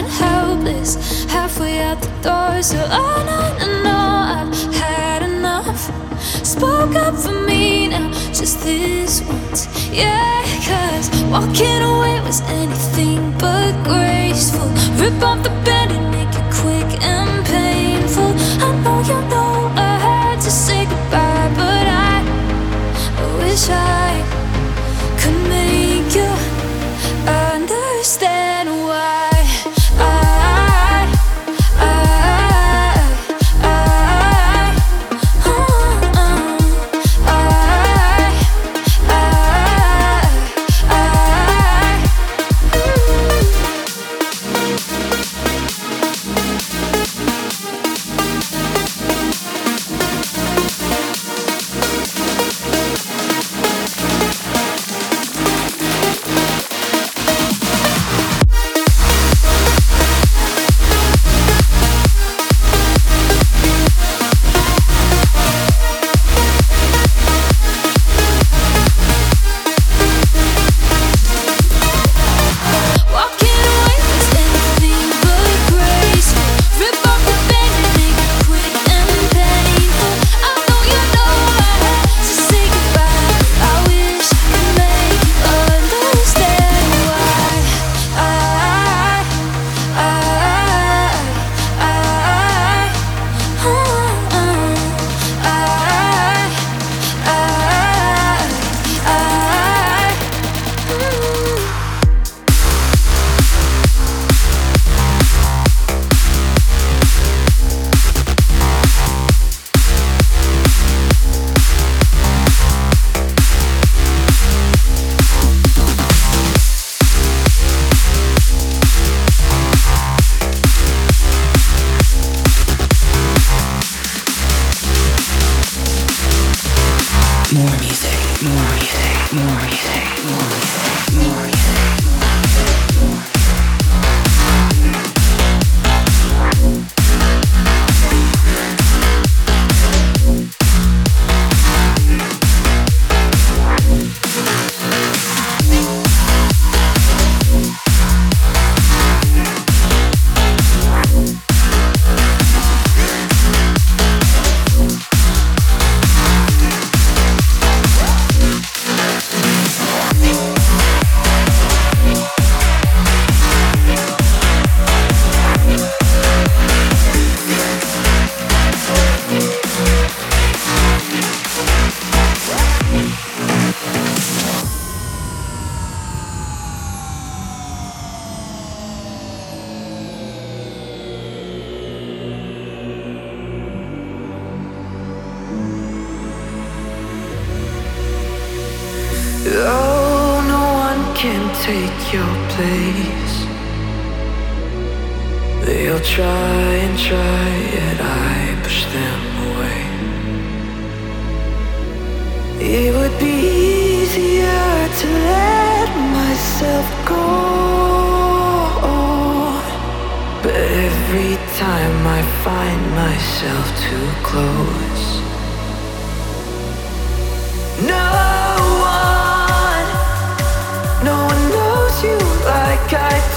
feeling helpless, halfway out the door. So oh, on and on, I've had enough. Spoke up for me now, just this once. Yeah, cause walking away was anything but graceful. Rip off the bed and make it quick and painful. I know you know.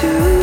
You.